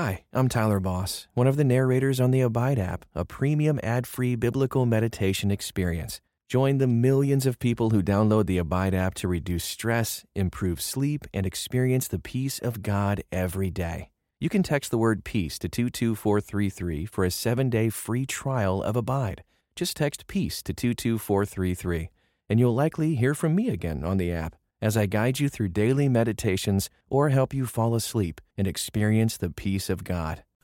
Hi, I'm Tyler Boss, one of the narrators on the Abide app, a premium ad free biblical meditation experience. Join the millions of people who download the Abide app to reduce stress, improve sleep, and experience the peace of God every day. You can text the word peace to 22433 for a seven day free trial of Abide. Just text peace to 22433, and you'll likely hear from me again on the app as I guide you through daily meditations or help you fall asleep and experience the peace of God.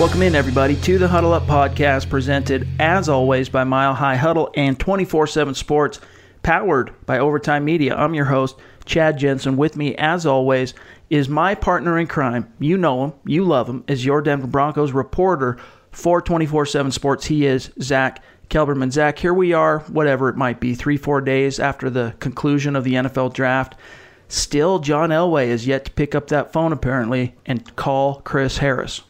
Welcome in, everybody, to the Huddle Up podcast, presented as always by Mile High Huddle and 24 7 Sports, powered by Overtime Media. I'm your host, Chad Jensen. With me, as always, is my partner in crime. You know him, you love him, is your Denver Broncos reporter for 24 7 Sports. He is Zach Kelberman. Zach, here we are, whatever it might be, three, four days after the conclusion of the NFL draft. Still, John Elway is yet to pick up that phone, apparently, and call Chris Harris.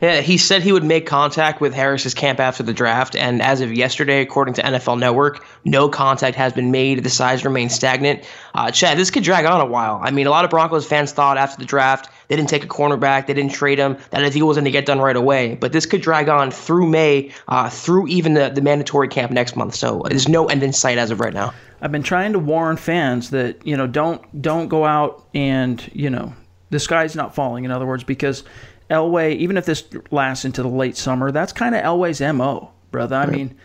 Yeah, he said he would make contact with Harris's camp after the draft, and as of yesterday, according to NFL Network, no contact has been made. The size remains stagnant. Uh, Chad, this could drag on a while. I mean, a lot of Broncos fans thought after the draft they didn't take a cornerback, they didn't trade him, that a deal was going to get done right away. But this could drag on through May, uh, through even the, the mandatory camp next month. So there's no end in sight as of right now. I've been trying to warn fans that you know don't don't go out and you know the sky's not falling. In other words, because Elway, even if this lasts into the late summer, that's kind of Elway's MO, brother. I mean,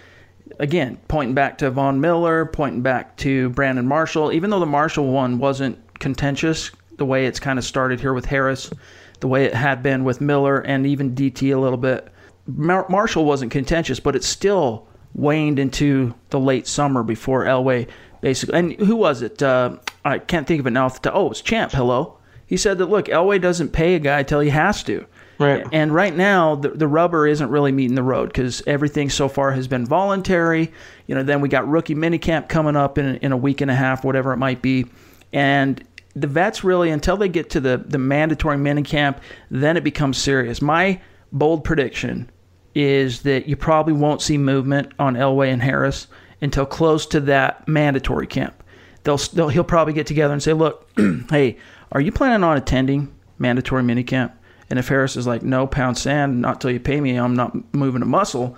again, pointing back to Von Miller, pointing back to Brandon Marshall, even though the Marshall one wasn't contentious, the way it's kind of started here with Harris, the way it had been with Miller and even DT a little bit. Mar- Marshall wasn't contentious, but it still waned into the late summer before Elway basically. And who was it? Uh, I can't think of it now. Oh, it was Champ. Hello. He said that look, Elway doesn't pay a guy until he has to. Right. And right now, the, the rubber isn't really meeting the road because everything so far has been voluntary. You know, then we got rookie minicamp coming up in, in a week and a half, whatever it might be. And the vets really, until they get to the, the mandatory minicamp, then it becomes serious. My bold prediction is that you probably won't see movement on Elway and Harris until close to that mandatory camp. They'll, they'll he'll probably get together and say, "Look, hey, are you planning on attending mandatory minicamp?" And if Harris is like, no, pound sand, not till you pay me, I'm not moving a muscle,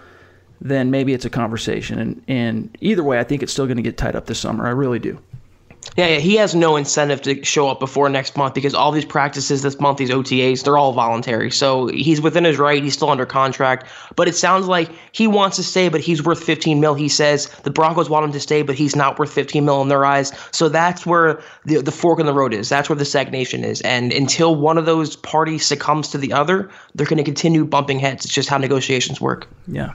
then maybe it's a conversation. And, and either way, I think it's still going to get tied up this summer. I really do. Yeah, yeah, he has no incentive to show up before next month because all these practices this month, these OTAs, they're all voluntary. So he's within his right. He's still under contract. But it sounds like he wants to stay, but he's worth 15 mil. He says the Broncos want him to stay, but he's not worth 15 mil in their eyes. So that's where the, the fork in the road is. That's where the stagnation is. And until one of those parties succumbs to the other, they're going to continue bumping heads. It's just how negotiations work. Yeah.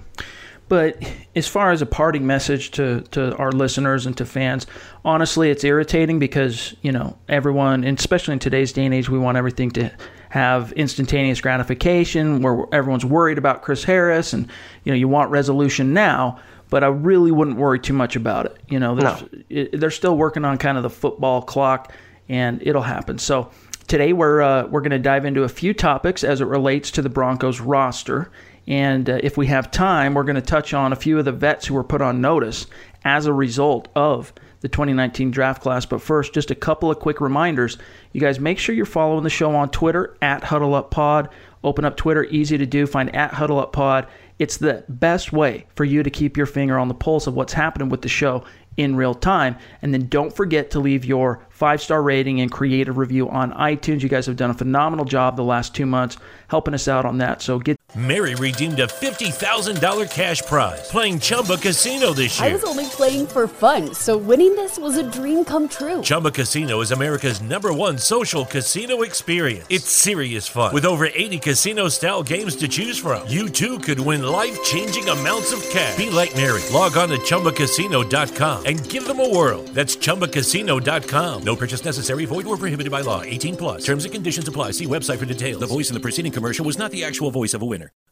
But as far as a parting message to, to our listeners and to fans, honestly, it's irritating because, you know, everyone, and especially in today's day and age, we want everything to have instantaneous gratification where everyone's worried about Chris Harris and, you know, you want resolution now. But I really wouldn't worry too much about it. You know, no. it, they're still working on kind of the football clock, and it'll happen. So today we're uh, we're going to dive into a few topics as it relates to the Broncos roster and uh, if we have time, we're going to touch on a few of the vets who were put on notice as a result of the 2019 draft class. But first, just a couple of quick reminders. You guys make sure you're following the show on Twitter at HuddleUpPod. Open up Twitter, easy to do. Find at HuddleUpPod. It's the best way for you to keep your finger on the pulse of what's happening with the show in real time. And then don't forget to leave your five star rating and creative review on iTunes. You guys have done a phenomenal job the last two months helping us out on that. So get Mary redeemed a $50,000 cash prize playing Chumba Casino this year. I was only playing for fun, so winning this was a dream come true. Chumba Casino is America's number one social casino experience. It's serious fun. With over 80 casino style games to choose from, you too could win life changing amounts of cash. Be like Mary. Log on to chumbacasino.com and give them a whirl. That's chumbacasino.com. No purchase necessary, void, or prohibited by law. 18 plus. Terms and conditions apply. See website for details. The voice in the preceding commercial was not the actual voice of a winner.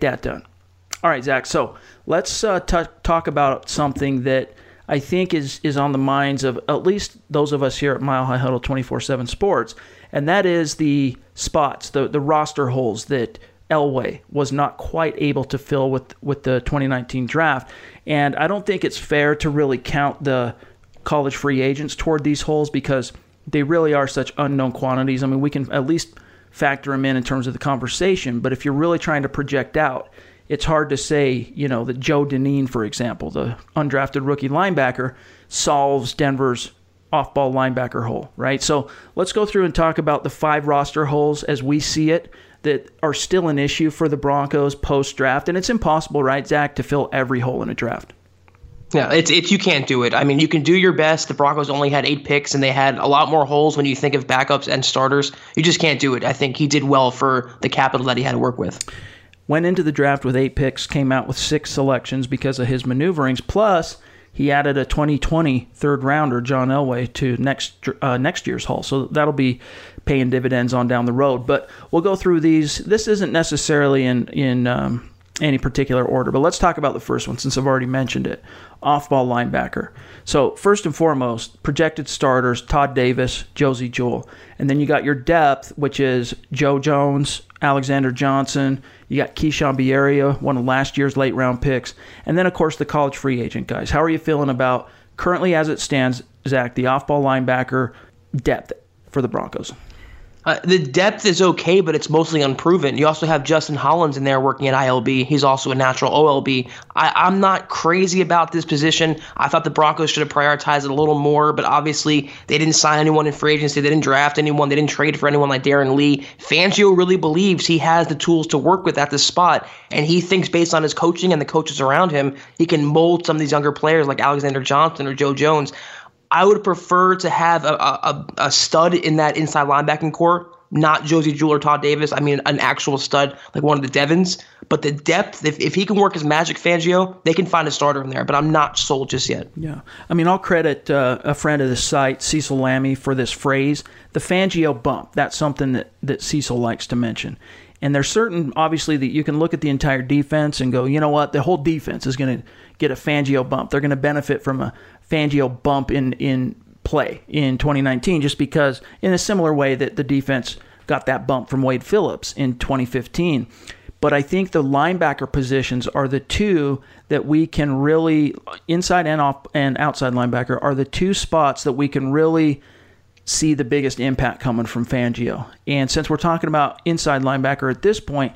That done. All right, Zach. So let's uh, t- talk about something that I think is is on the minds of at least those of us here at Mile High Huddle 24/7 Sports, and that is the spots, the the roster holes that Elway was not quite able to fill with with the 2019 draft. And I don't think it's fair to really count the college free agents toward these holes because they really are such unknown quantities. I mean, we can at least factor them in in terms of the conversation, but if you're really trying to project out, it's hard to say, you know, that Joe Dineen, for example, the undrafted rookie linebacker, solves Denver's off ball linebacker hole, right? So let's go through and talk about the five roster holes as we see it that are still an issue for the Broncos post draft. And it's impossible, right, Zach, to fill every hole in a draft. Yeah, it's it's you can't do it. I mean, you can do your best. The Broncos only had eight picks, and they had a lot more holes when you think of backups and starters. You just can't do it. I think he did well for the capital that he had to work with. Went into the draft with eight picks, came out with six selections because of his maneuverings. Plus, he added a 2020 third rounder, John Elway, to next uh, next year's haul. So that'll be paying dividends on down the road. But we'll go through these. This isn't necessarily in in um, any particular order, but let's talk about the first one since I've already mentioned it. Off ball linebacker. So, first and foremost, projected starters Todd Davis, Josey Jewell. And then you got your depth, which is Joe Jones, Alexander Johnson. You got Keishawn Bierria, one of last year's late round picks. And then, of course, the college free agent guys. How are you feeling about currently as it stands, Zach, the off ball linebacker depth for the Broncos? Uh, the depth is okay, but it's mostly unproven. You also have Justin Hollins in there working at ILB. He's also a natural OLB. I, am not crazy about this position. I thought the Broncos should have prioritized it a little more, but obviously they didn't sign anyone in free agency. They didn't draft anyone. They didn't trade for anyone like Darron Lee. Fangio really believes he has the tools to work with at this spot, and he thinks based on his coaching and the coaches around him, he can mold some of these younger players like Alexander Johnson or Joe Jones. I would prefer to have a, a, a stud in that inside linebacking corps, not Josey Jewell or Todd Davis. I mean, an actual stud like one of the Devons. But the depth, if, if he can work his magic Fangio, they can find a starter in there. But I'm not sold just yet. Yeah. I mean, I'll credit uh, a friend of the site, Cecil Lammey, for this phrase the Fangio bump. That's something that, that Cecil likes to mention. And there's certain, obviously, that you can look at the entire defense and go, you know what, the whole defense is going to get a Fangio bump. They're going to benefit from a Fangio bump in in play in 2019, just because in a similar way that the defense got that bump from Wade Phillips in 2015. But I think the linebacker positions are the two that we can really inside and off and outside linebacker are the two spots that we can really see the biggest impact coming from Fangio. And since we're talking about inside linebacker at this point,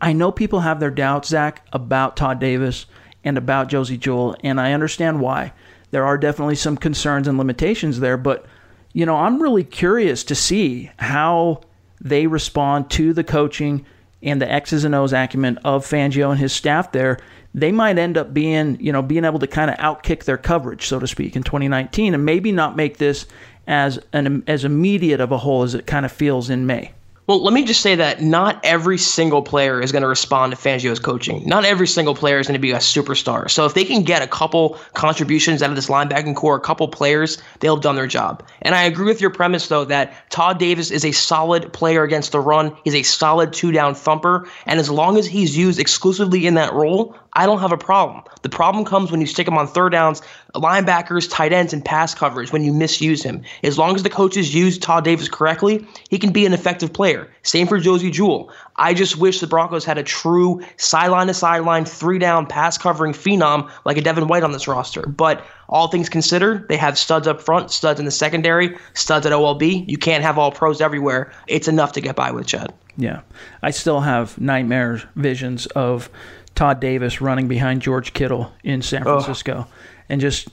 I know people have their doubts, Zach, about Todd Davis and about Josey Jewell, and I understand why. There are definitely some concerns and limitations there, but you know, I'm really curious to see how they respond to the coaching and the X's and O's acumen of Fangio and his staff there. They might end up being, you know, being able to kind of outkick their coverage, so to speak, in 2019, and maybe not make this as an as immediate of a hole as it kind of feels in May. Well, let me just say that not every single player is going to respond to Fangio's coaching. Not every single player is going to be a superstar. So if they can get a couple contributions out of this linebacking corps, a couple players, they'll have done their job. And I agree with your premise, though, that Todd Davis is a solid player against the run. He's a solid two down thumper. And as long as he's used exclusively in that role, I don't have a problem. The problem comes when you stick him on third downs, linebackers, tight ends, and pass coverage when you misuse him. As long as the coaches use Todd Davis correctly, he can be an effective player. Same for Josey Jewell. I just wish the Broncos had a true sideline to sideline, three down pass covering phenom like a Devin White on this roster. But all things considered, they have studs up front, studs in the secondary, studs at OLB. You can't have all pros everywhere. It's enough to get by with Chad. Yeah. I still have nightmare visions of Todd Davis running behind George Kittle in San Francisco. And just,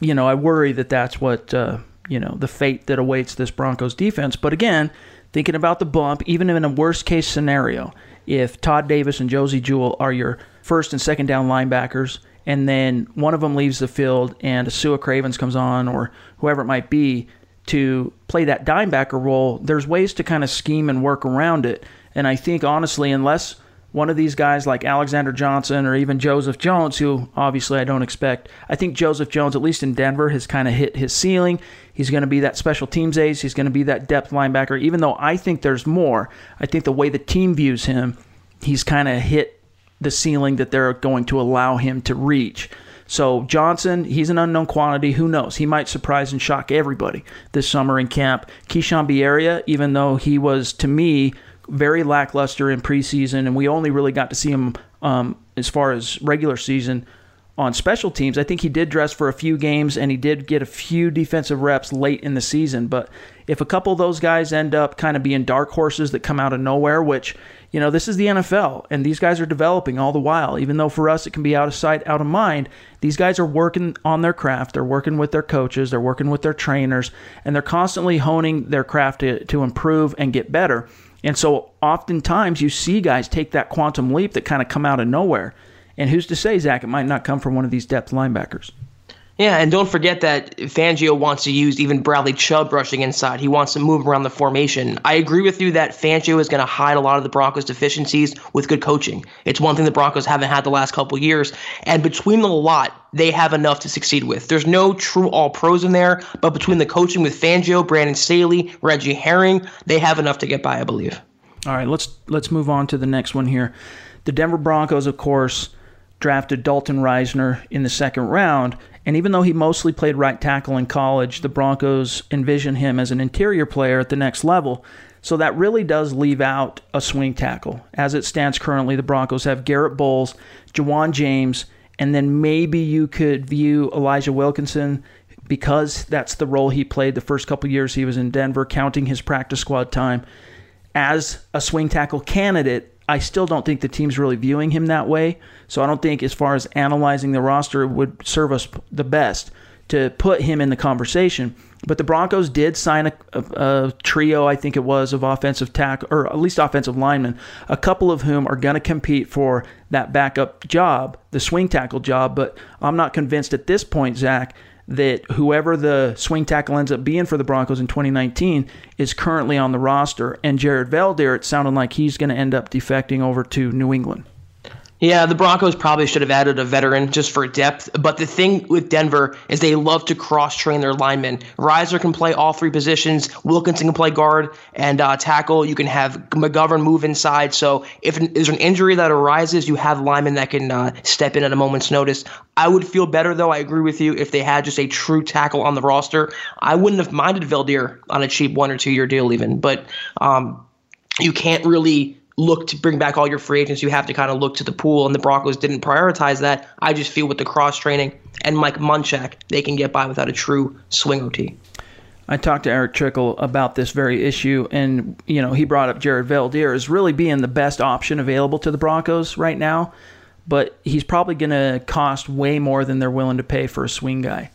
you know, I worry that that's what, uh, you know, the fate that awaits this Broncos defense. But again, thinking about the bump, even in a worst case scenario, if Todd Davis and Josey Jewell are your first and second down linebackers, and then one of them leaves the field and Sua Cravens comes on or whoever it might be to play that dimebacker role, there's ways to kind of scheme and work around it. And I think honestly, unless one of these guys like Alexander Johnson or even Joseph Jones, who obviously I don't expect. I think Joseph Jones, at least in Denver, has kind of hit his ceiling. He's going to be that special teams ace. He's going to be that depth linebacker. Even though I think there's more, I think the way the team views him, he's kind of hit the ceiling that they're going to allow him to reach. So Johnson, he's an unknown quantity. Who knows? He might surprise and shock everybody this summer in camp. Keishawn Bierria, even though he was to me very lackluster in preseason, and we only really got to see him um, as far as regular season on special teams. I think he did dress for a few games and he did get a few defensive reps late in the season. But if a couple of those guys end up kind of being dark horses that come out of nowhere, which, you know, this is the NFL and these guys are developing all the while, even though for us it can be out of sight, out of mind, these guys are working on their craft. They're working with their coaches, they're working with their trainers, and they're constantly honing their craft to, to improve and get better. And so oftentimes you see guys take that quantum leap that kind of come out of nowhere. And who's to say, Zach, it might not come from one of these depth linebackers? Yeah, and don't forget that Fangio wants to use even Bradley Chubb rushing inside. He wants to move around the formation. I agree with you that Fangio is going to hide a lot of the Broncos' deficiencies with good coaching. It's one thing the Broncos haven't had the last couple years, and between the lot, they have enough to succeed with. There's no true all pros in there, but between the coaching with Fangio, Brandon Staley, Reggie Herring, they have enough to get by, I believe. All right, let's let's move on to the next one here. The Denver Broncos, of course, drafted Dalton Risner in the second round, and even though he mostly played right tackle in college, the Broncos envision him as an interior player at the next level. So that really does leave out a swing tackle. As it stands currently, the Broncos have Garett Bolles, Ja'Wuan James, and then maybe you could view Elijah Wilkinson because that's the role he played the first couple years he was in Denver, counting his practice squad time as a swing tackle candidate. I still don't think the team's really viewing him that way. So I don't think, as far as analyzing the roster, would serve us the best to put him in the conversation. But the Broncos did sign a, a, a, trio, I think it was, of offensive tackle, or at least offensive linemen, a couple of whom are going to compete for that backup job, the swing tackle job. But I'm not convinced at this point, Zach, that whoever the swing tackle ends up being for the Broncos in 2019 is currently on the roster. And Jared Veldheer, it sounded like he's going to end up defecting over to New England. Yeah, the Broncos probably should have added a veteran just for depth. But the thing with Denver is they love to cross train their linemen. Riser can play all three positions. Wilkinson can play guard and uh, tackle. You can have McGovern move inside. So if there's an injury that arises, you have linemen that can uh, step in at a moment's notice. I would feel better, though. I agree with you. If they had just a true tackle on the roster, I wouldn't have minded Veldheer on a cheap one or two year deal, even. But um, you can't really look to bring back all your free agents, you have to kind of look to the pool, and the Broncos didn't prioritize that. I just feel with the cross training and Mike Munchak, they can get by without a true swing OT. I talked to Erick Trickel about this very issue, and you know he brought up Jared Veldheer as really being the best option available to the Broncos right now, but he's probably going to cost way more than they're willing to pay for a swing guy,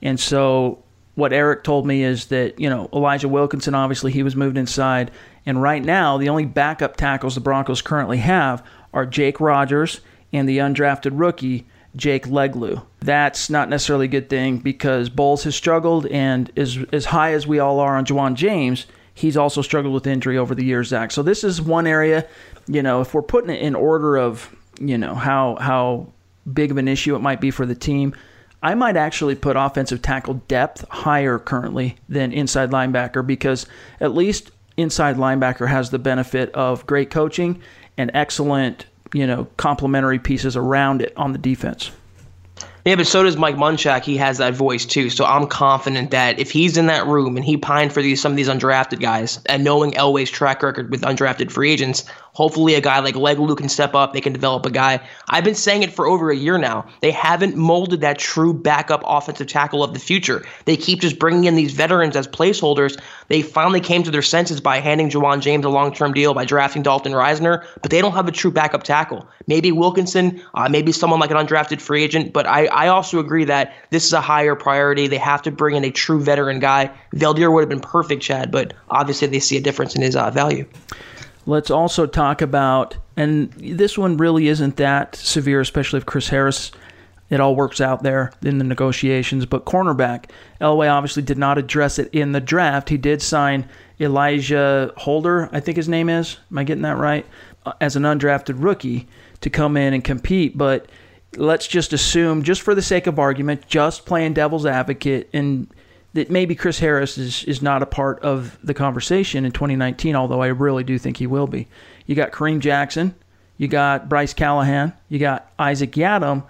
and so what Eric told me is that you know Elijah Wilkinson obviously he was moved inside and right now, the only backup tackles the Broncos currently have are Jake Rodgers and the undrafted rookie, Jake Leglue. That's not necessarily a good thing because Bolles has struggled, and as, as high as we all are on Ja'Wuan James, he's also struggled with injury over the years, Zach. So this is one area, you know, if we're putting it in order of, you know, how how big of an issue it might be for the team, I might actually put offensive tackle depth higher currently than inside linebacker because at least inside linebacker has the benefit of great coaching and excellent you know, complementary pieces around it on the defense. Yeah, but so does Mike Munchak. He has that voice too. So I'm confident that if he's in that room and he pined for these some of these undrafted guys, and knowing Elway's track record with undrafted free agents, hopefully a guy like Leglue can step up. They can develop a guy. I've been saying it for over a year now. They haven't molded that true backup offensive tackle of the future. They keep just bringing in these veterans as placeholders. They finally came to their senses by handing Ja'Wuan James a long-term deal by drafting Dalton Risner, but they don't have a true backup tackle. Maybe Wilkinson, uh, maybe someone like an undrafted free agent, but I, I also agree that this is a higher priority. They have to bring in a true veteran guy. Veldheer would have been perfect, Chad, but obviously they see a difference in his uh, value. Let's also talk about, and this one really isn't that severe, especially if Chris Harris, it all works out there in the negotiations. But cornerback, Elway obviously did not address it in the draft. He did sign Alijah Holder, I think his name is. Am I getting that right? Uh, as an undrafted rookie to come in and compete. But let's just assume, just for the sake of argument, just playing devil's advocate and that maybe Chris Harris is, is not a part of the conversation in 2019, although I really do think he will be. You got Kareem Jackson, you got Bryce Callahan, you got Isaac Yiadom,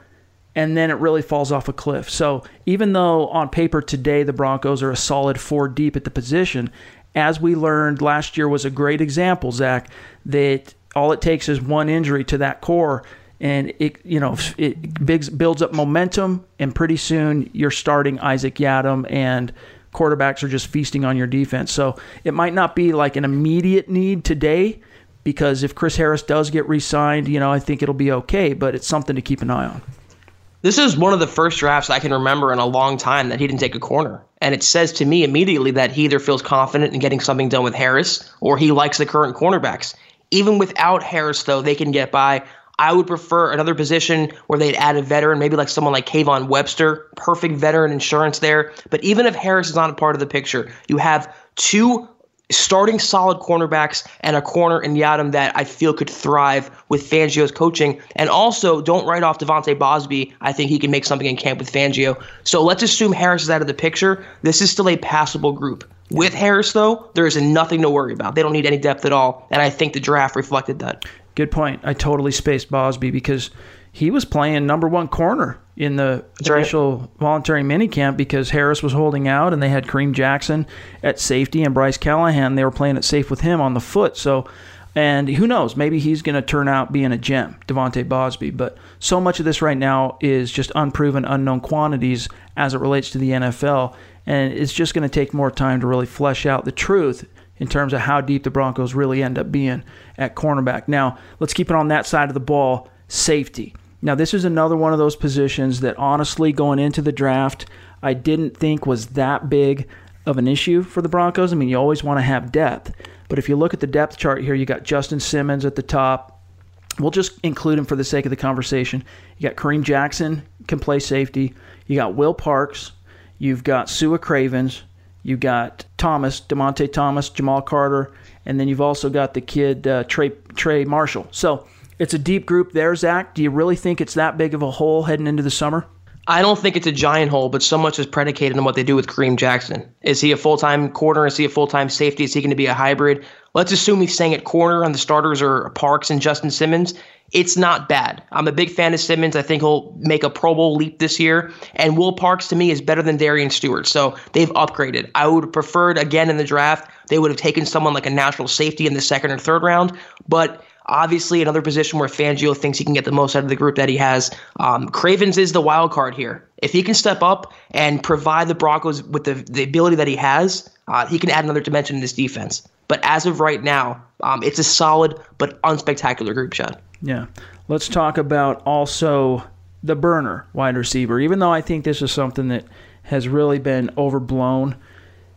and then it really falls off a cliff. So even though on paper today the Broncos are a solid four deep at the position, as we learned last year was a great example, Zach, that all it takes is one injury to that core and it you know it builds up momentum, and pretty soon you're starting Isaac Yiadom and quarterbacks are just feasting on your defense. So it might not be like an immediate need today because if Chris Harris does get re-signed, you know I think it'll be okay, but it's something to keep an eye on. This is one of the first drafts I can remember in a long time that he didn't take a corner. And it says to me immediately that he either feels confident in getting something done with Harris or he likes the current cornerbacks. Even without Harris, though, they can get by. I would prefer another position where they'd add a veteran, maybe like someone like Kayvon Webster, perfect veteran insurance there. But even if Harris is not a part of the picture, you have two starting solid cornerbacks and a corner in Yiadom that I feel could thrive with Fangio's coaching. And also, don't write off De'Vante Bausby. I think he can make something in camp with Fangio. So let's assume Harris is out of the picture. This is still a passable group. With Harris, though, there is nothing to worry about. They don't need any depth at all. And I think the draft reflected that. Good point. I totally spaced Bausby because he was playing number one corner in the That's initial right. voluntary minicamp because Harris was holding out and they had Kareem Jackson at safety and Bryce Callahan. They were playing it safe with him on the foot. So, and who knows, maybe he's going to turn out being a gem, De'Vante Bausby. But so much of this right now is just unproven, unknown quantities as it relates to the NFL. And it's just going to take more time to really flesh out the truth in terms of how deep the Broncos really end up being at cornerback. Now, let's keep it on that side of the ball safety. Now, this is another one of those positions that honestly, going into the draft, I didn't think was that big of an issue for the Broncos. I mean, you always want to have depth. But if you look at the depth chart here, you got Justin Simmons at the top. We'll just include him for the sake of the conversation. You got Kareem Jackson, can play safety. You got Will Parks. You've got Sua Cravens. You got Thomas, Dymonte Thomas, Jamal Carter, and then you've also got the kid uh, Trey Trey Marshall. So it's a deep group there, Zach. Do you really think it's that big of a hole heading into the summer? I don't think it's a giant hole, but so much is predicated on what they do with Kareem Jackson. Is he a full time corner? Is he a full time safety? Is he going to be a hybrid? Let's assume he's staying at corner and the starters are Parks and Justin Simmons it's not bad. I'm a big fan of Simmons. I think he'll make a Pro Bowl leap this year. And Will Parks to me is better than Darian Stewart. So they've upgraded. I would have preferred again in the draft, they would have taken someone like a natural safety in the second or third round. But obviously another position where Fangio thinks he can get the most out of the group that he has. Um, Cravens is the wild card here. If he can step up and provide the Broncos with the, the ability that he has, uh, he can add another dimension to this defense. But as of right now, um, it's a solid but unspectacular group shot. Yeah. Let's talk about also the burner wide receiver, even though I think this is something that has really been overblown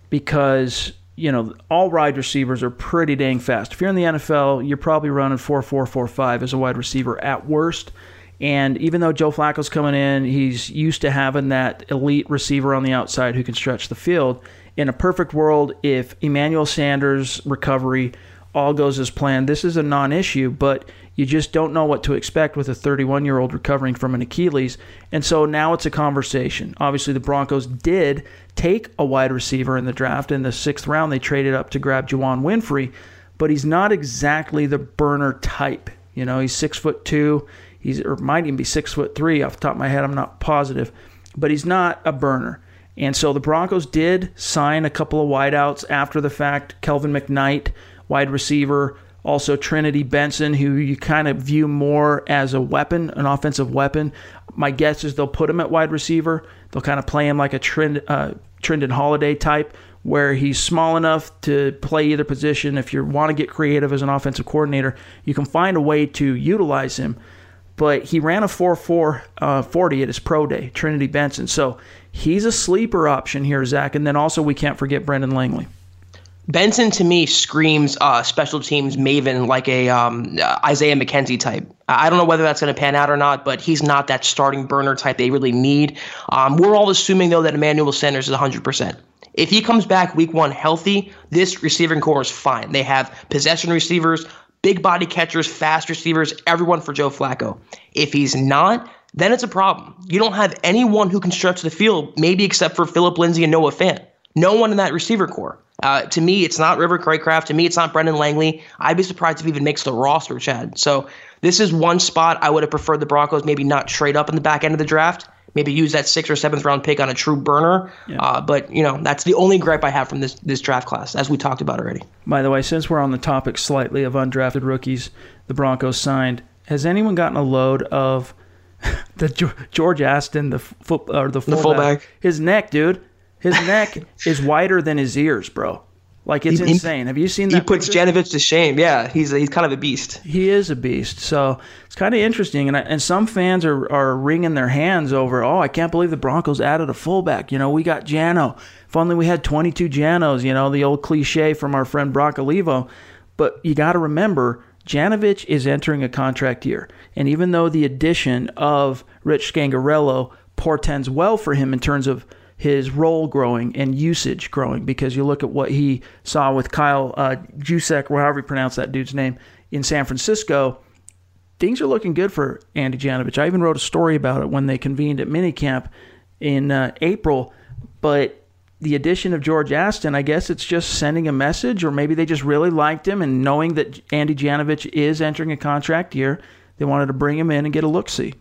because, you know, all wide receivers are pretty dang fast. If you're in the NFL, you're probably running 4 4 4 5 as a wide receiver at worst. And even though Joe Flacco's coming in, he's used to having that elite receiver on the outside who can stretch the field. In a perfect world, if Emmanuel Sanders' recovery all goes as planned, this is a non issue, but you just don't know what to expect with a 31 year old recovering from an Achilles. And so now it's a conversation. Obviously, the Broncos did take a wide receiver in the draft. In the sixth round, they traded up to grab Juwann Winfree, but he's not exactly the burner type. You know, he's six foot two. He's or might even be six foot three off the top of my head. I'm not positive, but he's not a burner. And so the Broncos did sign a couple of wideouts after the fact. Kelvin McKnight, wide receiver. Also Trinity Benson, who you kind of view more as a weapon, an offensive weapon. My guess is they'll put him at wide receiver. They'll kind of play him like a Trend, uh, Trindon Holliday type, where he's small enough to play either position. If you want to get creative as an offensive coordinator, you can find a way to utilize him. But he ran a 4 4 uh, 40 at his pro day, Trinity Benson. So he's a sleeper option here, Zach. And then also, we can't forget Brendan Langley. Benson to me screams uh, special teams maven like a um, uh, Isaiah McKenzie type. I don't know whether that's going to pan out or not, but he's not that starting burner type they really need. Um, we're all assuming though that Emmanuel Sanders is 100%. If he comes back week one healthy, this receiving corps is fine. They have possession receivers, big body catchers, fast receivers, everyone for Joe Flacco. If he's not, then it's a problem. You don't have anyone who can stretch the field, maybe except for Phillip Lindsay and Noah Fant. No one in that receiver corps. Uh, to me, it's not River Cracraft. To me, it's not Brendan Langley. I'd be surprised if he even makes the roster, Chad. So this is one spot I would have preferred the Broncos maybe not trade up in the back end of the draft. Maybe use that sixth or seventh round pick on a true burner. Yeah. Uh, but you know that's the only gripe I have from this this draft class, as we talked about already. By the way, since we're on the topic slightly of undrafted rookies, the Broncos signed. Has anyone gotten a load of the George Aston, the foot or the fullback? The fullback. His neck, dude. His neck is wider than his ears, bro. Like it's he, insane. Have you seen that? He puts picture? Janovich to shame. Yeah, he's he's kind of a beast. He is a beast. So it's kind of interesting, and and some fans are are wringing their hands over. Oh, I can't believe the Broncos added a fullback. You know, we got Jano. If only we had 22 Janos. You know, the old cliche from our friend Brock Olivo. But you got to remember, Janovich is entering a contract year, and even though the addition of Rich Scangarello portends well for him in terms of his role growing and usage growing because you look at what he saw with Kyle uh, Juszczyk, or however you pronounce that dude's name, in San Francisco. Things are looking good for Andy Janovich. I even wrote a story about it when they convened at minicamp in uh, April. But the addition of George Aston, I guess it's just sending a message, or maybe they just really liked him and knowing that Andy Janovich is entering a contract year, they wanted to bring him in and get a look see.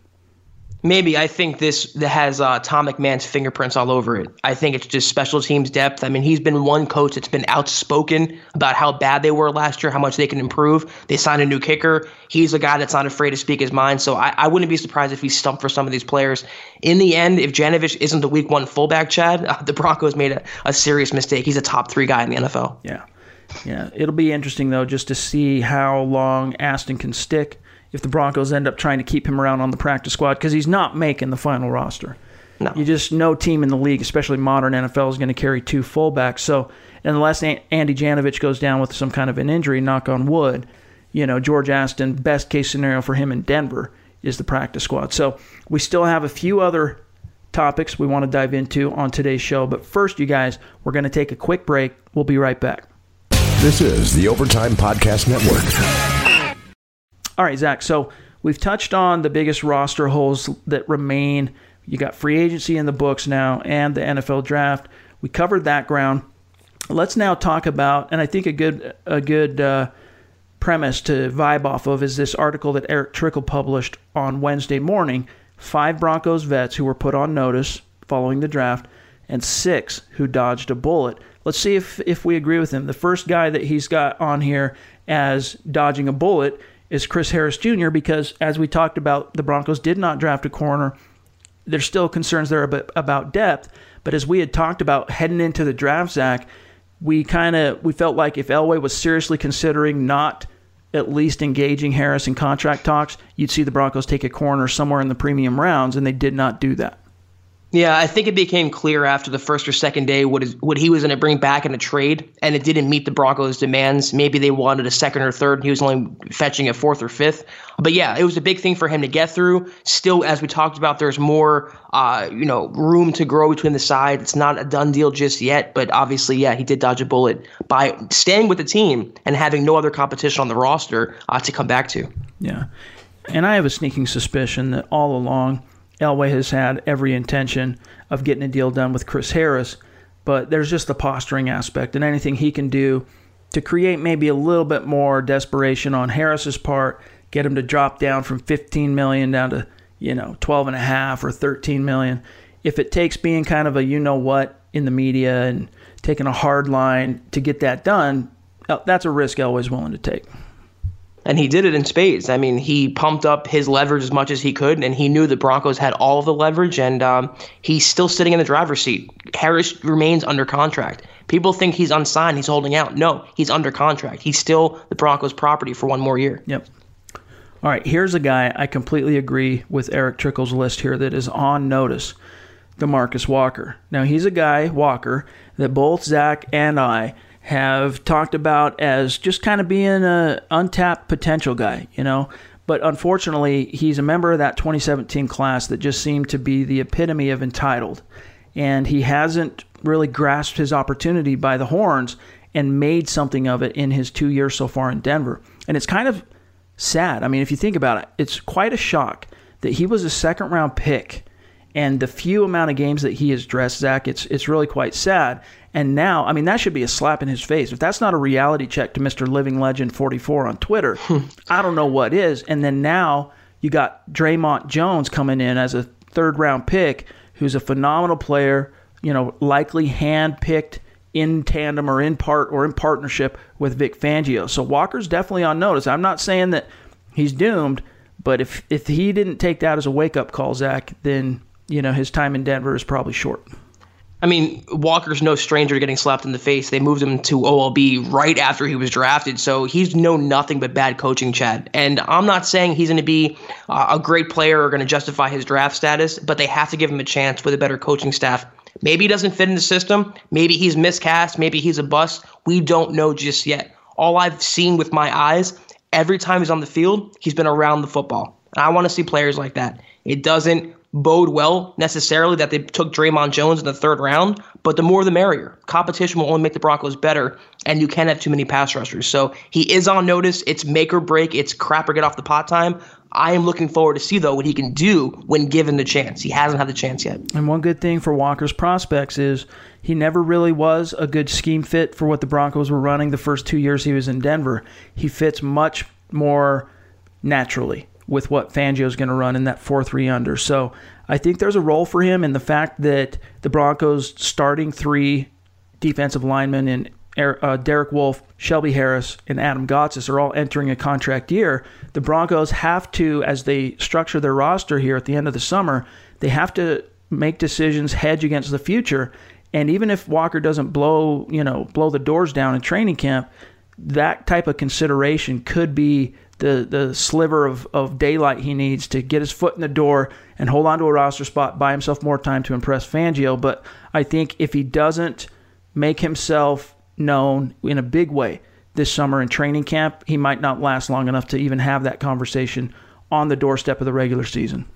Maybe I think this has uh, Tom McMahon's fingerprints all over it. I think it's just special teams depth. I mean, he's been one coach that's been outspoken about how bad they were last year, how much they can improve. They signed a new kicker. He's a guy that's not afraid to speak his mind. So I, I wouldn't be surprised if he stumped for some of these players. In the end, if Janovich isn't the week one fullback, Chad, uh, the Broncos made a, a serious mistake. He's a top three guy in the NFL. Yeah. Yeah. It'll be interesting, though, just to see how long Aston can stick if the Broncos end up trying to keep him around on the practice squad because he's not making the final roster. No. You just no team in the league, especially modern NFL, is going to carry two fullbacks. So unless Andy Janovich goes down with some kind of an injury, knock on wood, you know George Aston, best case scenario for him in Denver is the practice squad. So we still have a few other topics we want to dive into on today's show. But first, you guys, we're going to take a quick break. We'll be right back. This is the Overtime Podcast Network. All right, Zach. So we've touched on the biggest roster holes that remain. You got free agency in the books now and the NFL draft. We covered that ground. Let's now talk about, and I think a good a good uh, premise to vibe off of is this article that Erick Trickel published on Wednesday morning. Five Broncos vets who were put on notice following the draft, and six who dodged a bullet. Let's see if if we agree with him. The first guy that he's got on here as dodging a bullet is Chris Harris Jr. because, as we talked about, the Broncos did not draft a corner. There's still concerns there about depth, but as we had talked about heading into the draft, Zach, we kind of we felt like if Elway was seriously considering not at least engaging Harris in contract talks, you'd see the Broncos take a corner somewhere in the premium rounds, and they did not do that. Yeah, I think it became clear after the first or second day what is what he was going to bring back in a trade, and it didn't meet the Broncos' demands. Maybe they wanted a second or third, and he was only fetching a fourth or fifth. But yeah, it was a big thing for him to get through. Still, as we talked about, there's more, uh, you know, room to grow between the sides. It's not a done deal just yet, but obviously, yeah, he did dodge a bullet by staying with the team and having no other competition on the roster uh, to come back to. Yeah, and I have a sneaking suspicion that all along Elway has had every intention of getting a deal done with Chris Harris, but there's just the posturing aspect and anything he can do to create maybe a little bit more desperation on Harris's part get him to drop down from 15 million down to you know 12 and a half or 13 million. If it takes being kind of a you know what in the media and taking a hard line to get that done, uh, that's a risk Elway's willing to take and he did it in spades. I mean, he pumped up his leverage as much as he could, and he knew the Broncos had all of the leverage, and um, he's still sitting in the driver's seat. Harris remains under contract. People think he's unsigned, he's holding out. No, he's under contract. He's still the Broncos' property for one more year. Yep. All right, here's a guy I completely agree with Erick Trickel's list here that is on notice. Demarcus Walker. Now he's a guy, Walker, that both Zach and I have talked about as just kind of being an untapped potential guy, you know. But unfortunately, he's a member of that 2017 class that just seemed to be the epitome of entitled. And he hasn't really grasped his opportunity by the horns and made something of it in his two years so far in Denver. And it's kind of sad. I mean, if you think about it, it's quite a shock that he was a second round pick and the few amount of games that he has dressed, Zach, it's it's really quite sad. And now, I mean, that should be a slap in his face. If that's not a reality check to Mr. Living Legend 44 on Twitter. I don't know what is. And then now you got Dre'Mont Jones coming in as a third round pick, who's a phenomenal player, you know, likely handpicked in tandem or in part or in partnership with Vic Fangio. So Walker's definitely on notice. I'm not saying that he's doomed, but if if he didn't take that as a wake up call, Zach, then you know his time in Denver is probably short. I mean, Walker's no stranger to getting slapped in the face. They moved him to OLB right after he was drafted, so he's known nothing but bad coaching, Chad. And I'm not saying he's going to be uh, a great player or going to justify his draft status, but they have to give him a chance with a better coaching staff. Maybe he doesn't fit in the system. Maybe he's miscast. Maybe he's a bust. We don't know just yet. All I've seen with my eyes, every time he's on the field, he's been around the football. And I want to see players like that. It doesn't bode well necessarily that they took Dre'Mont Jones in the third round, but the more the merrier. Competition will only make the Broncos better, and you can't have too many pass rushers. So he is on notice. It's make or break. It's crap or get off the pot time. I am looking forward to see though what he can do when given the chance. He hasn't had the chance yet. And one good thing for Walker's prospects is he never really was a good scheme fit for what the Broncos were running the first two years he was in Denver. He fits much more naturally with what Fangio's going to run in that 4 3 under. So I think there's a role for him in the fact that the Broncos starting three defensive linemen in uh, Derek Wolfe, Shelby Harris, and Adam Gotsis are all entering a contract year. The Broncos have to, as they structure their roster here at the end of the summer, they have to make decisions, hedge against the future. And even if Walker doesn't blow, you know, blow the doors down in training camp, that type of consideration could be the the sliver of, of daylight he needs to get his foot in the door and hold on to a roster spot, buy himself more time to impress Fangio. But I think if he doesn't make himself known in a big way this summer in training camp, he might not last long enough to even have that conversation on the doorstep of the regular season.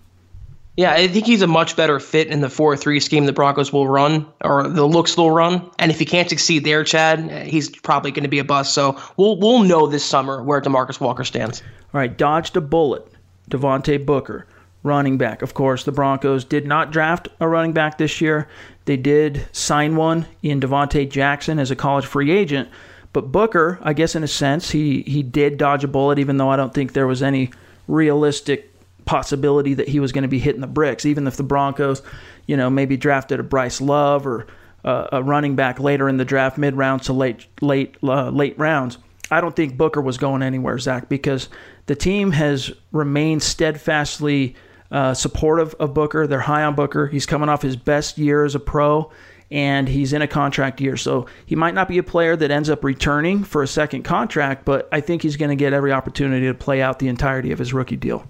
Yeah, I think he's a much better fit in the 4 3 scheme the Broncos will run, or the looks they'll run. And if he can't succeed there, Chad, he's probably going to be a bust. So we'll, we'll know this summer where Demarcus Walker stands. All right, dodged a bullet. Devontae Booker, running back. Of course, the Broncos did not draft a running back this year. They did sign one in Devontae Jackson as a college free agent. But Booker, I guess in a sense, he, he did dodge a bullet, even though I don't think there was any realistic possibility that he was going to be hitting the bricks, even if the Broncos, you know, maybe drafted a Bryce Love or uh, a running back later in the draft, mid rounds to late late uh, late rounds. I don't think Booker was going anywhere, Zach, because the team has remained steadfastly uh, supportive of Booker. They're high on Booker. He's coming off his best year as a pro, and he's in a contract year. So he might not be a player that ends up returning for a second contract, but I think he's going to get every opportunity to play out the entirety of his rookie deal.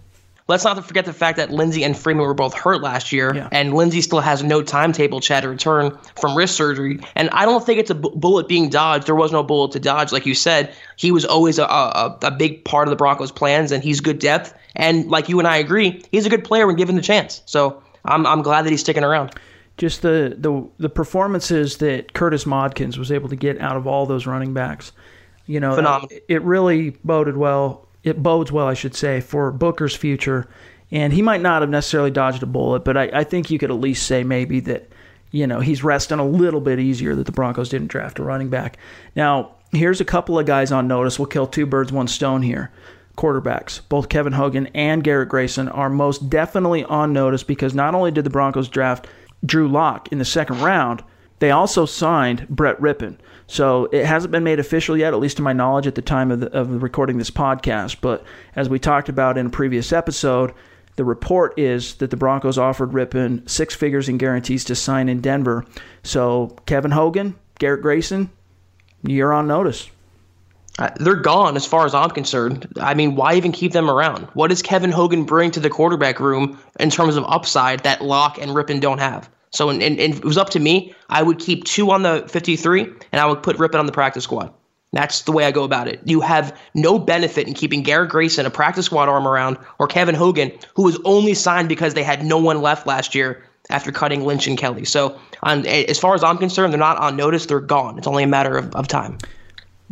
Let's not forget the fact that Lindsay and Freeman were both hurt last year, yeah. and Lindsay still has no timetable, Chad, to return from wrist surgery. And I don't think it's a bullet being dodged. There was no bullet to dodge. Like you said, he was always a, a, a big part of the Broncos' plans, and he's good depth. And like you and I agree, he's a good player when given the chance. So I'm, I'm glad that he's sticking around just the, the the performances that Curtis Modkins was able to get out of all those running backs, you know, Phenomenal. it really boded well it bodes well, I should say, for Booker's future. And he might not have necessarily dodged a bullet, but I, I think you could at least say maybe that, you know, he's resting a little bit easier that the Broncos didn't draft a running back. Now, here's a couple of guys on notice. We'll kill two birds, one stone here. quarterbacks. Both Kevin Hogan and Garrett Grayson are most definitely on notice because not only did the Broncos draft Drew Lock in the second round, they also signed Brett Rypien. So it hasn't been made official yet, at least to my knowledge, at the time of, the, of recording this podcast. But as we talked about in a previous episode, the report is that the Broncos offered Rypien six figures in guarantees to sign in Denver. So Kevin Hogan, Garrett Grayson, you're on notice. Uh, they're gone as far as I'm concerned. I mean, why even keep them around? What does Kevin Hogan bring to the quarterback room in terms of upside that Lock and Rypien don't have? So, and, and, and it was up to me. I would keep two on the 53, and I would put Rypien on the practice squad. That's the way I go about it. You have no benefit in keeping Garrett Grayson, a practice squad arm around, or Kevin Hogan, who was only signed because they had no one left last year after cutting Lynch and Kelly. So, on, as far as I'm concerned, they're not on notice. They're gone. It's only a matter of, of time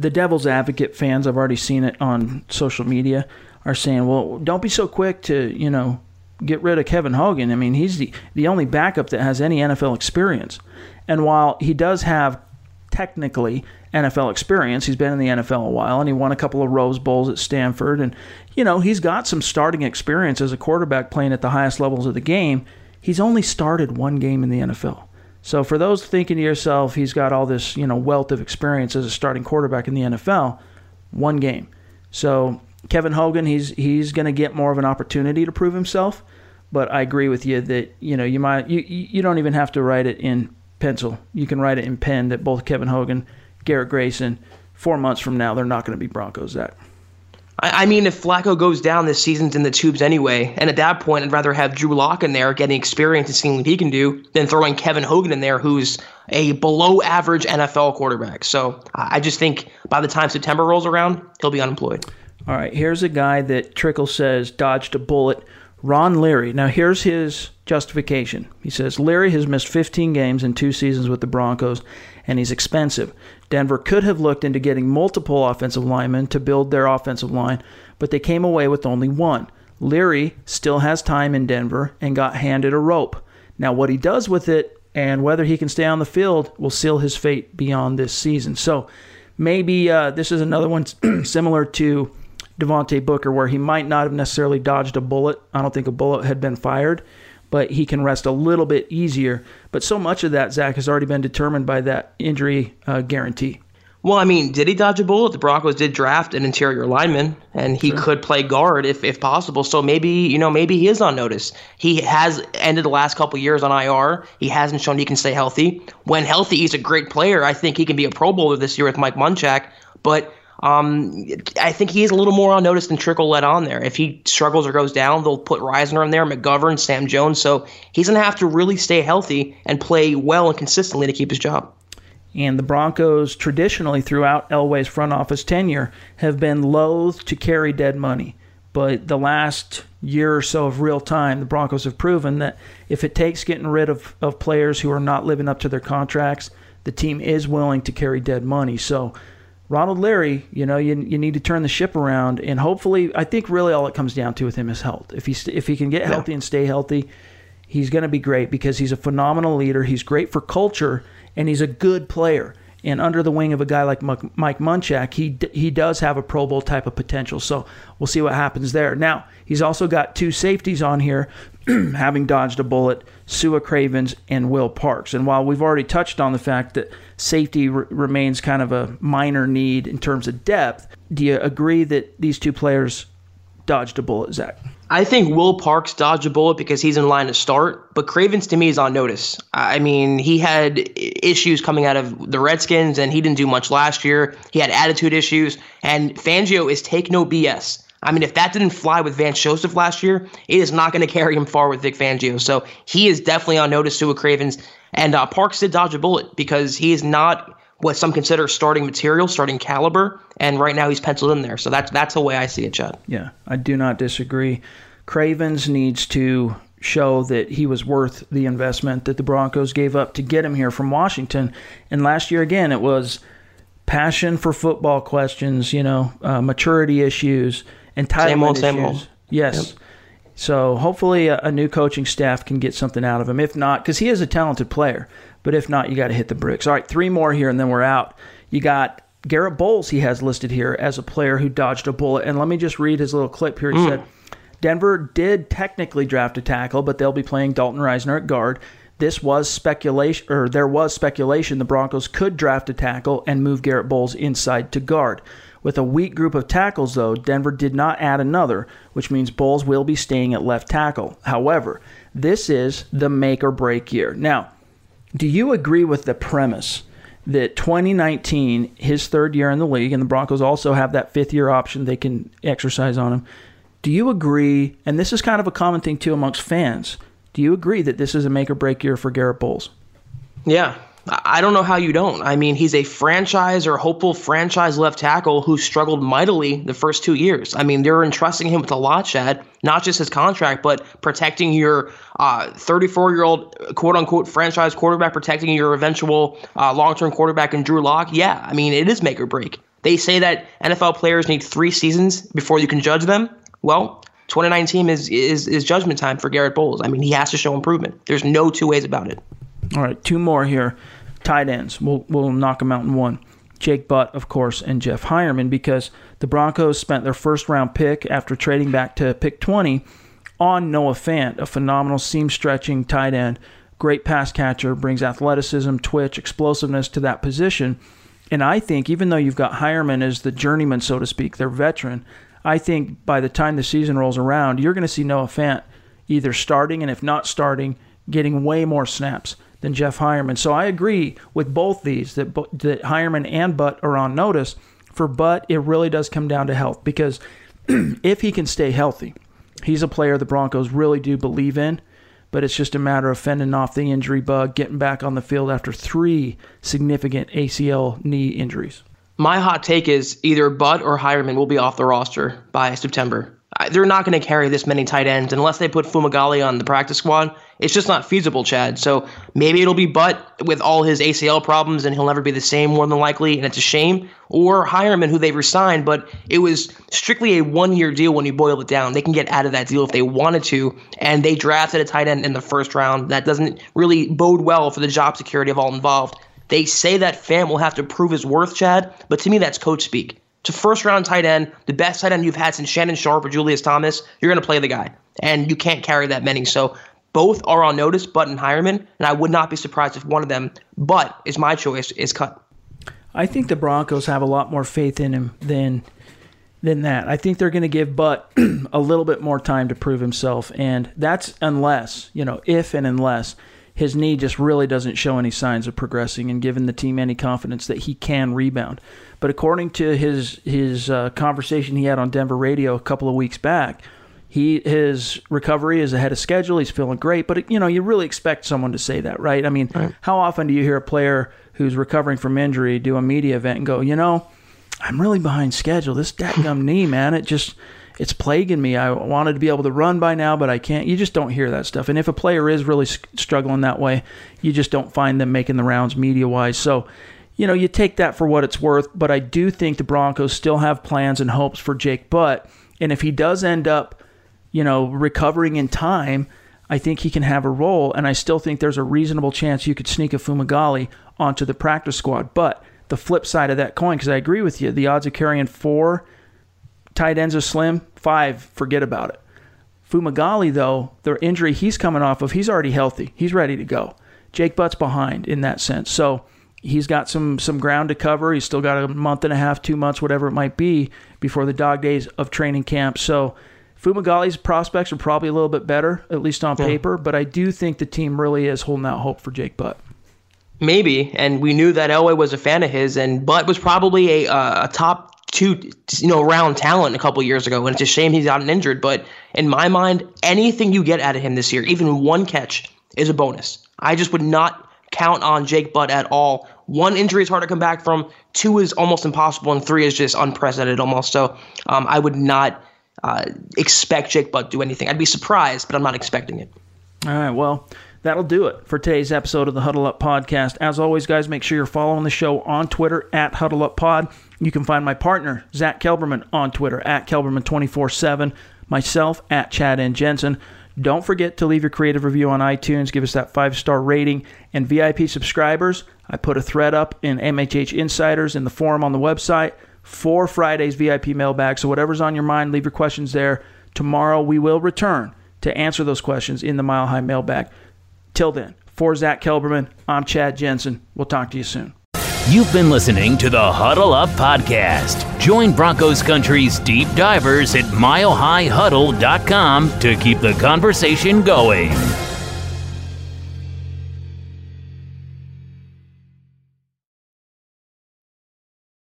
the Devil's Advocate fans, I've already seen it on social media, are saying, well, don't be so quick to, you know, get rid of Kevin Hogan. I mean, he's the, the only backup that has any NFL experience. And while he does have technically NFL experience, he's been in the NFL a while and he won a couple of Rose Bowls at Stanford. And, you know, he's got some starting experience as a quarterback playing at the highest levels of the game. He's only started one game in the NFL. So for those thinking to yourself, he's got all this, you know, wealth of experience as a starting quarterback in the NFL, one game. So Kevin Hogan, he's he's going to get more of an opportunity to prove himself. But I agree with you that you know you might you you don't even have to write it in pencil. You can write it in pen that both Kevin Hogan, Garrett Grayson, four months from now, they're not going to be Broncos. That I, mean, if Flacco goes down, this season's in the tubes anyway. And at that point, I'd rather have Drew Lock in there getting experience and seeing what he can do than throwing Kevin Hogan in there, who's a below average NFL quarterback. So I just think by the time September rolls around, he'll be unemployed. All right, here's a guy that Trickel says dodged a bullet. Ron Leary. Now, here's his justification. He says Leary has missed 15 games in two seasons with the Broncos, and he's expensive. Denver could have looked into getting multiple offensive linemen to build their offensive line, but they came away with only one. Leary still has time in Denver and got handed a rope. Now, what he does with it and whether he can stay on the field will seal his fate beyond this season. So maybe uh, this is another one similar to Devontae Booker, where he might not have necessarily dodged a bullet. I don't think a bullet had been fired, but he can rest a little bit easier. But so much of that, Zach, has already been determined by that injury uh, guarantee. Well, I mean, did he dodge a bullet? The Broncos did draft an interior lineman, and he sure. could play guard if, if possible. So maybe you know maybe he is on notice. He has ended the last couple years on IR. He hasn't shown he can stay healthy. When healthy, he's a great player. I think he can be a Pro Bowler this year with Mike Munchak. But um, I think he's a little more on notice than Trickel let on there. If he struggles or goes down, they'll put Risner in there, McGovern, Sam Jones. So he's going to have to really stay healthy and play well and consistently to keep his job. And the Broncos, traditionally throughout Elway's front office tenure, have been loath to carry dead money. But the last year or so of real time, the Broncos have proven that if it takes getting rid of, of players who are not living up to their contracts, the team is willing to carry dead money. So Ronald Leary, you know, you, you need to turn the ship around, and hopefully, I think really all it comes down to with him is health. If he if he can get healthy yeah. and stay healthy, he's going to be great because he's a phenomenal leader. He's great for culture, and he's a good player. And under the wing of a guy like Mike Munchak, he he does have a Pro Bowl type of potential. So we'll see what happens there. Now he's also got two safeties on here, having dodged a bullet: Sua Cravens and Will Parks. And while we've already touched on the fact that safety remains kind of a minor need in terms of depth. Do you agree that these two players dodged a bullet, Zach? I think Will Parks dodged a bullet because he's in line to start, but Cravens to me is on notice. I mean, he had issues coming out of the Redskins, and he didn't do much last year. He had attitude issues, and Fangio is take no BS. I mean, if that didn't fly with Vance Joseph last year, it is not going to carry him far with Vic Fangio. So he is definitely on notice to a Cravens. And uh, Parks did dodge a bullet because he is not what some consider starting material, starting caliber, and right now he's penciled in there. So that's that's the way I see it, Chad. Yeah, I do not disagree. Cravens needs to show that he was worth the investment that the Broncos gave up to get him here from Washington. And last year again, it was passion for football questions, you know, uh, maturity issues, entitlement same old, issues. Same old. Yes. Yep. So hopefully a, a, new coaching staff can get something out of him. If not, because he is a talented player, but if not, you got to hit the bricks. All right, three more here, and then we're out. You got Garett Bolles. he has listed here as a player who dodged a bullet. And let me just read his little clip here. He mm. said, Denver did technically draft a tackle, but they'll be playing Dalton Risner at guard. This was speculation, or there was speculation the Broncos could draft a tackle and move Garett Bolles inside to guard. With a weak group of tackles, though, Denver did not add another, which means Bolles will be staying at left tackle. However, this is the make or break year. Now, do you agree with the premise that 2019, his third year in the league, and the Broncos also have that fifth year option they can exercise on him? Do you agree, and this is kind of a common thing too amongst fans, do you agree that this is a make or break year for Garett Bolles? Yeah, I don't know how you don't. I mean, he's a franchise or hopeful franchise left tackle who struggled mightily the first two years. I mean, they're entrusting him with a lot, Chad, not just his contract, but protecting your 34 uh, year old quote unquote franchise quarterback, protecting your eventual uh, long term quarterback in Drew Lock. Yeah, I mean, it is make or break. They say that NFL players need three seasons before you can judge them. Well, 2019 is, is, is judgment time for Garett Bolles. I mean, he has to show improvement. There's no two ways about it. All right, two more here. Tight ends. We'll, we'll knock them out in one. Jake Butt, of course, and Jeff Heuerman because the Broncos spent their first round pick after trading back to pick 20 on Noah Fant, a phenomenal seam stretching tight end, great pass catcher, brings athleticism, twitch, explosiveness to that position. And I think even though you've got Heuerman as the journeyman, so to speak, their veteran, I think by the time the season rolls around, you're going to see Noah Fant either starting and if not starting, getting way more snaps than Jeff Heuerman. So I agree with both these that that Heuerman and Butt are on notice. For Butt, it really does come down to health because if he can stay healthy, he's a player the Broncos really do believe in. But it's just a matter of fending off the injury bug, getting back on the field after three significant ACL knee injuries. My hot take is either Butt or Heuerman will be off the roster by September they're not going to carry this many tight ends unless they put Fumagalli on the practice squad. It's just not feasible, Chad. So maybe it'll be Butt with all his ACL problems and he'll never be the same more than likely, and it's a shame. Or Heuerman, who they've resigned, but it was strictly a one year deal when you boil it down. They can get out of that deal if they wanted to, and they drafted a tight end in the first round. That doesn't really bode well for the job security of all involved. They say that Fant will have to prove his worth, Chad, but to me that's coach speak to first round tight end, the best tight end you've had since Shannon Sharpe or Julius Thomas, you're going to play the guy. And you can't carry that many. So both are on notice, Butt and Heuerman, and I would not be surprised if one of them, Butt is my choice, is cut. I think the Broncos have a lot more faith in him than than that. I think they're going to give Butt a little bit more time to prove himself, and that's unless, you know, if and unless his knee just really doesn't show any signs of progressing and giving the team any confidence that he can rebound. But according to his his uh, conversation he had on Denver radio a couple of weeks back, he his recovery is ahead of schedule. He's feeling great, but you know you really expect someone to say that, right? I mean, right. how often do you hear a player who's recovering from injury do a media event and go, you know, I'm really behind schedule. This dadgum knee, man, it just it's plaguing me. I wanted to be able to run by now, but I can't. You just don't hear that stuff. And if a player is really struggling that way, you just don't find them making the rounds media wise. So, you know, you take that for what it's worth. But I do think the Broncos still have plans and hopes for Jake Butt. And if he does end up, you know, recovering in time, I think he can have a role. And I still think there's a reasonable chance you could sneak a Fumagalli onto the practice squad. But the flip side of that coin, because I agree with you, the odds of carrying four tight ends are slim. Five, forget about it. Fumagalli, though, the injury he's coming off of, he's already healthy. He's ready to go. Jake Butt's behind in that sense. So he's got some some ground to cover. He's still got a month and a half, two months, whatever it might be, before the dog days of training camp. So Fumagalli's prospects are probably a little bit better, at least on yeah. paper, but I do think the team really is holding out hope for Jake Butt. Maybe, and we knew that Elway was a fan of his, and Butt was probably a, uh, a top two, you know, round talent a couple years ago, and it's a shame he's gotten injured. But in my mind, anything you get out of him this year, even one catch, is a bonus. I just would not count on Jake Butt at all. One injury is hard to come back from. Two is almost impossible, and three is just unprecedented almost. So um, I would not uh, expect Jake Butt do anything. I'd be surprised, but I'm not expecting it. All right. Well, that'll do it for today's episode of the Huddle Up Podcast. As always, guys, make sure you're following the show on Twitter at Huddle Up Pod. You can find my partner, Zach Kelberman, on Twitter at Kelberman247, myself at Chad N. Jensen. Don't forget to leave your creative review on iTunes. Give us that five star rating. And VIP subscribers, I put a thread up in MHH Insiders in the forum on the website for Friday's VIP mailbag. So whatever's on your mind, leave your questions there. Tomorrow we will return to answer those questions in the Mile High mailbag. Till then, for Zach Kelberman, I'm Chad Jensen. We'll talk to you soon. You've been listening to the Huddle Up Podcast. Join Broncos Country's deep divers at milehighhuddle.com to keep the conversation going.